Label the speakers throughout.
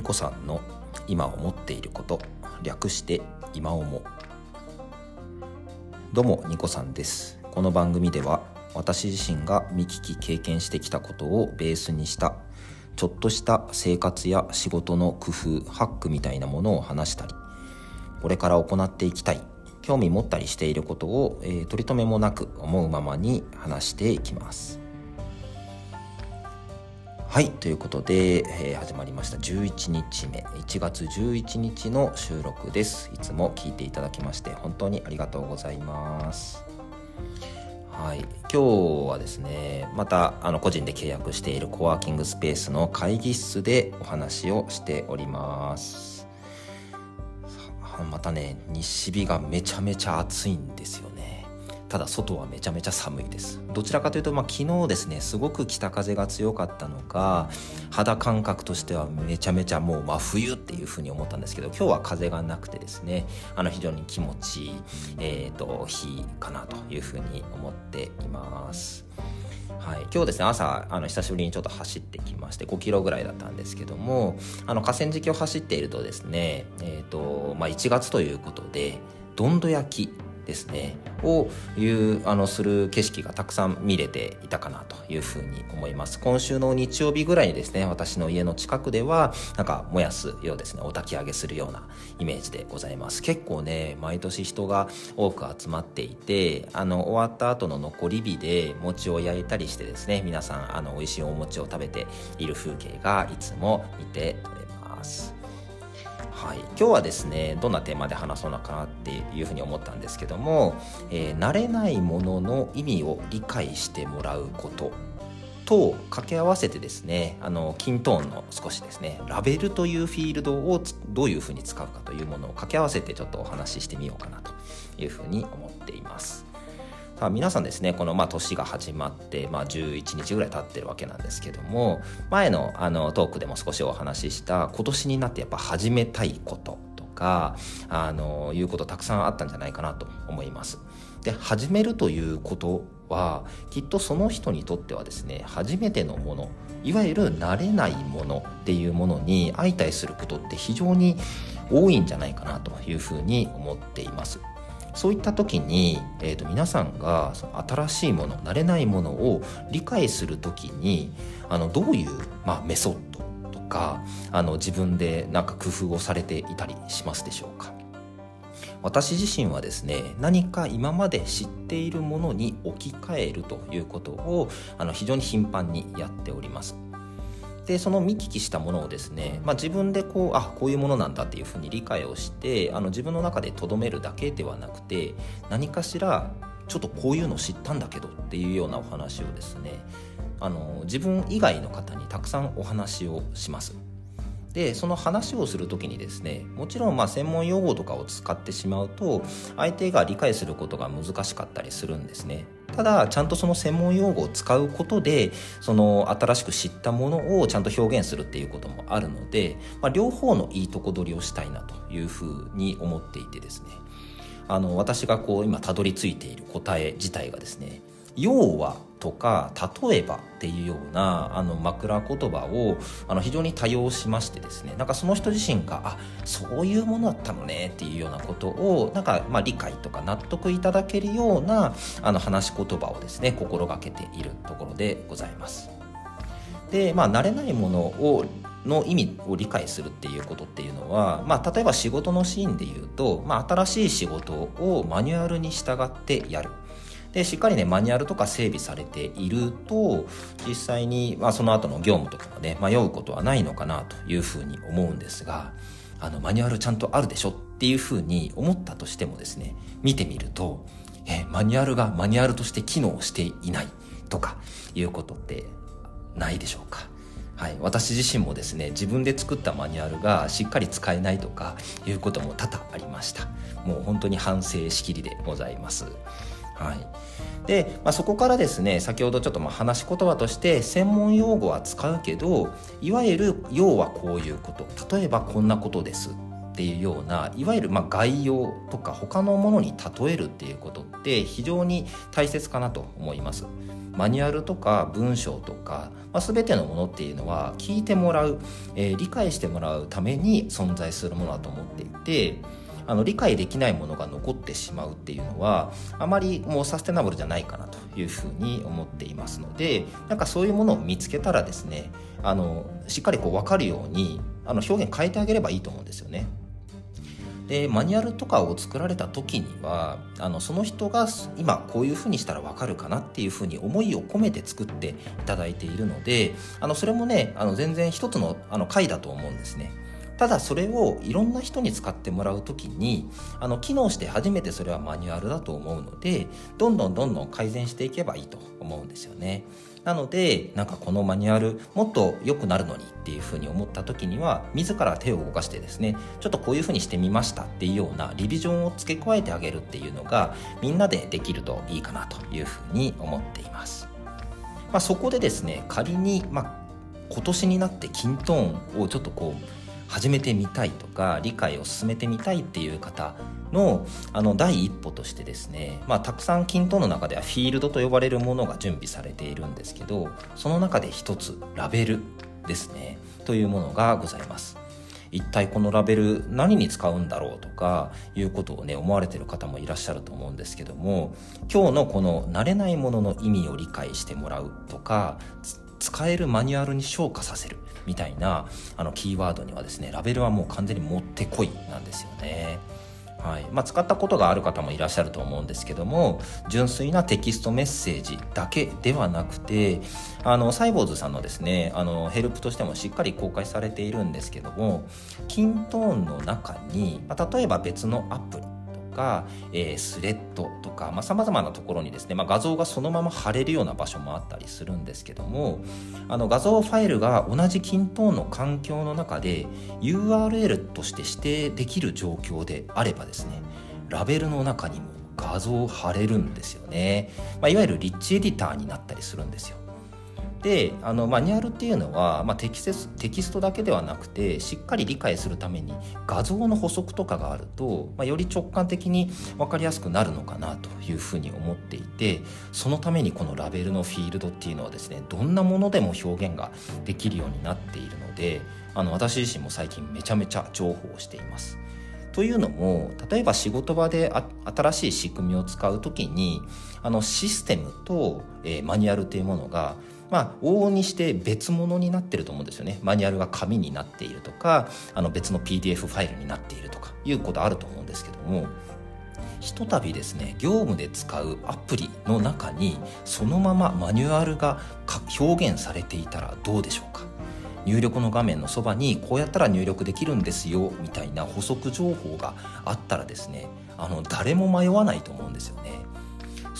Speaker 1: ニコさんの今思っていること略して今思どうもニコさんです。この番組では私自身が見聞き経験してきたことをベースにしたちょっとした生活や仕事の工夫ハックみたいなものを話したりこれから行っていきたい興味持ったりしていることを、えー、取り留めもなく思うままに話していきます。はいということで、えー、始まりました。11日目。1月11日の収録です。いつも聞いていただきまして本当にありがとうございます。はい今日はですねまたあの個人で契約しているコワーキングスペースの会議室でお話をしております。またね西日がめちゃめちゃ暑いんですよね。ただ外はめちゃめちゃ寒いですどちらかというと、まあ、昨日ですねすごく北風が強かったのか肌感覚としてはめちゃめちゃもう真冬っていうふうに思ったんですけど今日は風がなくてですねあの非常に気持ちいい、えーと、日かなというふうに思っています。はい、今日ですね朝あの久しぶりにちょっと走ってきまして5キロぐらいだったんですけどもあの河川敷を走っているとですね、えーとまあ、1月ということでどんど焼きですねをいうあのする景色がたくさん見れていたかなというふうに思います。今週の日曜日ぐらいにですね私の家の近くではなんか燃やすようですねお焚き上げするようなイメージでございます。結構ね毎年人が多く集まっていてあの終わった後の残り火で餅を焼いたりしてですね皆さんあの美味しいお餅を食べている風景がいつも見て取れます。はい、今日はですねどんなテーマで話そうのかなっていうふうに思ったんですけども、えー、慣れないものの意味を理解してもらうことと掛け合わせてですねあのキントーンの少しですねラベルというフィールドをどういうふうに使うかというものを掛け合わせてちょっとお話ししてみようかなというふうに思っています。さあ皆さんですねこのまあ年が始まって、まあ、11日ぐらい経ってるわけなんですけども前のあのトークでも少しお話しした今年になってやっぱ始めたいこととかあのいうことたくさんあったんじゃないかなと思います。で始めるということはきっとその人にとってはですね初めてのものいわゆる慣れないものっていうものに相対することって非常に多いんじゃないかなというふうに思っています。そういった時に、えーと、皆さんがその新しいもの慣れないものを理解する時にあのどういう、まあ、メソッドとかあの自分でなんか工夫をされていたりしますでしょうか？私自身はですね何か今まで知っているものに置き換えるということをあの非常に頻繁にやっております。でその見聞きしたものをですね、まあ、自分でこうあこういうものなんだっていうふうに理解をしてあの自分の中でとどめるだけではなくて何かしらちょっとこういうの知ったんだけどっていうようなお話をですねあの自分以外の方にたくさんお話をします。でその話をする時にですねもちろんまあ専門用語とかを使ってしまうと相手が理解することが難しかったりするんですねただちゃんとその専門用語を使うことでその新しく知ったものをちゃんと表現するっていうこともあるので、まあ、両方のいいとこ取りをしたいなというふうに思っていてですね。あの私がこう今たどり着いている答え自体がですね要はとか例えばっていうようなあの枕言葉をあの非常に多用しましてですねなんかその人自身があそういうものだったのねっていうようなことをなんかま理解とか納得いただけるようなあの話し言葉をですね心がけているところでございます。でまあ慣れないものをの意味を理解するっていうことっていうのは、まあ、例えば仕事のシーンで言うと、まあ、新しい仕事をマニュアルに従ってやるでしっかりねマニュアルとか整備されていると実際に、まあ、その後の業務とかもね迷うことはないのかなというふうに思うんですがあのマニュアルちゃんとあるでしょっていうふうに思ったとしてもですね見てみるとえマニュアルがマニュアルとして機能していないとかいうことってないでしょうか？はい、私自身もですね自分で作ったマニュアルがしっかり使えないとかいうことも多々ありました。もう本当に反省しきりでございます。はいで、まあ、そこからですね先ほどちょっとまあ話し言葉として専門用語は使うけどいわゆる要はこういうこと例えばこんなことですっていうようないわゆるま概要とか他のものに例えるっていうことって非常に大切かなと思います。マニュアルとか文章とか、まあ、全てのものっていうのは聞いてもらう、えー、理解してもらうために存在するものだと思っていてあの理解できないものが残ってしまうっていうのはあまりもうサステナブルじゃないかなというふうに思っていますのでなんかそういうものを見つけたらですねあのしっかりこう分かるようにあの表現変えてあげればいいと思うんですよね。でマニュアルとかを作られた時にはあのその人が今こういうふうにしたら分かるかなっていうふうに思いを込めて作っていただいているのであのそれもねあの全然一つのあの回だと思うんですね。ただそれをいろんな人に使ってもらう時にあの機能して初めてそれはマニュアルだと思うのでどんどんどんどん改善していけばいいと思うんですよね。なのでなんかこのマニュアルもっと良くなるのにっていうふうに思った時には自ら手を動かしてですねちょっとこういうふうにしてみましたっていうようなリビジョンを付け加えてあげるっていうのがみんなでできるといいかなというふうに思っています。まあ、そこでですね仮に、まあ、今年になってキントーンをちょっとこう始めてみたいとか理解を進めてみたいっていう方のあの第一歩としてですね、まあ、たくさん均等の中ではフィールドと呼ばれるものが準備されているんですけどその中で一つラベルですねというものがございます。一体このラベル何に使うんだろうとかいうことをね思われてる方もいらっしゃると思うんですけども今日のこの慣れないものの意味を理解してもらうとか使えるマニュアルに昇華させるみたいなあのキーワードにはですねラベルはもう完全にもってこいなんですよね。はいまあ、使ったことがある方もいらっしゃると思うんですけども純粋なテキストメッセージだけではなくてあのサイボーズさんのですねあのヘルプとしてもしっかり公開されているんですけどもキントーンの中に、まあ、例えば別のアプリか、えー、スレッドとかさまざ、まなところにですね、まあ、画像がそのまま貼れるような場所もあったりするんですけどもあの画像ファイルが同じ均等の環境の中で URL として指定できる状況であればですねラベルの中にも画像を貼れるんですよね、まあ、いわゆるリッチエディターになったりするんですよ。であのマニュアルっていうのは、まあ、テキステキストだけではなくてしっかり理解するために画像の補足とかがあると、まあ、より直感的に分かりやすくなるのかなというふうに思っていてそのためにこのラベルのフィールドっていうのはですねどんなものでも表現ができるようになっているのであの私自身も最近めちゃめちゃ重宝しています。というのも例えば仕事場で新しい仕組みを使う時にあのシステムと、えー、マニュアルというものがまあ、往々にして別物になってると思うんですよねマニュアルが紙になっているとかあの別の PDF ファイルになっているとかいうことあると思うんですけどもひとたびですね業務で使うアプリの中にそのままマニュアルが表現されていたらどうでしょうか入力の画面のそばにこうやったら入力できるんですよみたいな補足情報があったらですねあの誰も迷わないと思うんですよね。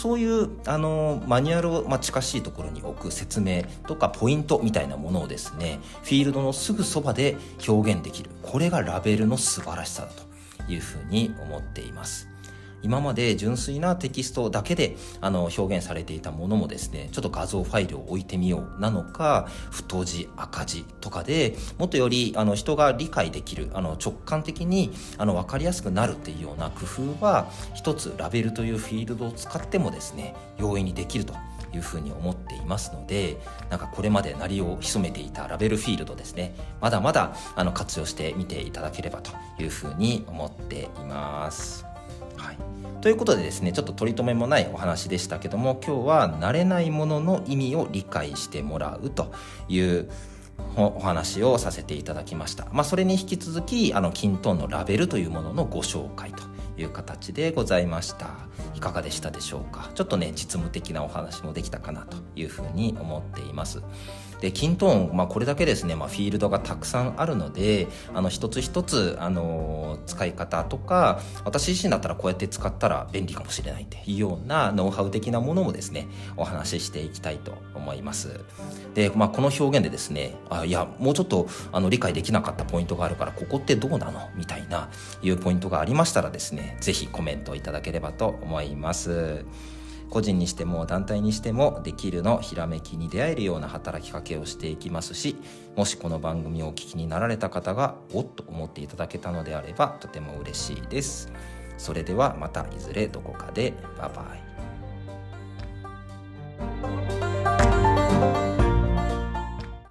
Speaker 1: そういうあのマニュアルを、まあ、近しいところに置く説明とかポイントみたいなものをですねフィールドのすぐそばで表現できるこれがラベルの素晴らしさだというふうに思っています。今まで純粋なテキストだけであの表現されていたものもですねちょっと画像ファイルを置いてみようなのか太字赤字とかでもっとよりあの人が理解できるあの直感的にあの分かりやすくなるっていうような工夫は一つラベルというフィールドを使ってもですね容易にできるというふうに思っていますのでなんかこれまで鳴りを潜めていたラベルフィールドですねまだまだあの活用してみていただければというふうに思っています。ということでですねちょっと取り留めもないお話でしたけども今日は慣れないものの意味を理解してもらうというお話をさせていただきました。まあ、それに引き続き、あの、キントンのラベルというもののご紹介という形でございました。いかがでしたでしょうか？ちょっとね、実務的なお話もできたかなというふうに思っています。でキントーン、まあ、これだけですね、まあ、フィールドがたくさんあるのであの一つ一つ、あの使い方とか私自身だったらこうやって使ったら便利かもしれないっていうようなノウハウ的なものもですねお話ししていきたいと思います。で、まあ、この表現でですねあいやもうちょっとあの理解できなかったポイントがあるからここってどうなの？みたいないうポイントがありましたらですね是非コメントいただければと思います。個人にしても団体にしてもできるのひらめきに出会えるような働きかけをしていきますしもしこの番組をお聞きになられた方がおっと思っていただけたのであればとても嬉しいです。それではまたいずれどこかでバイバイ。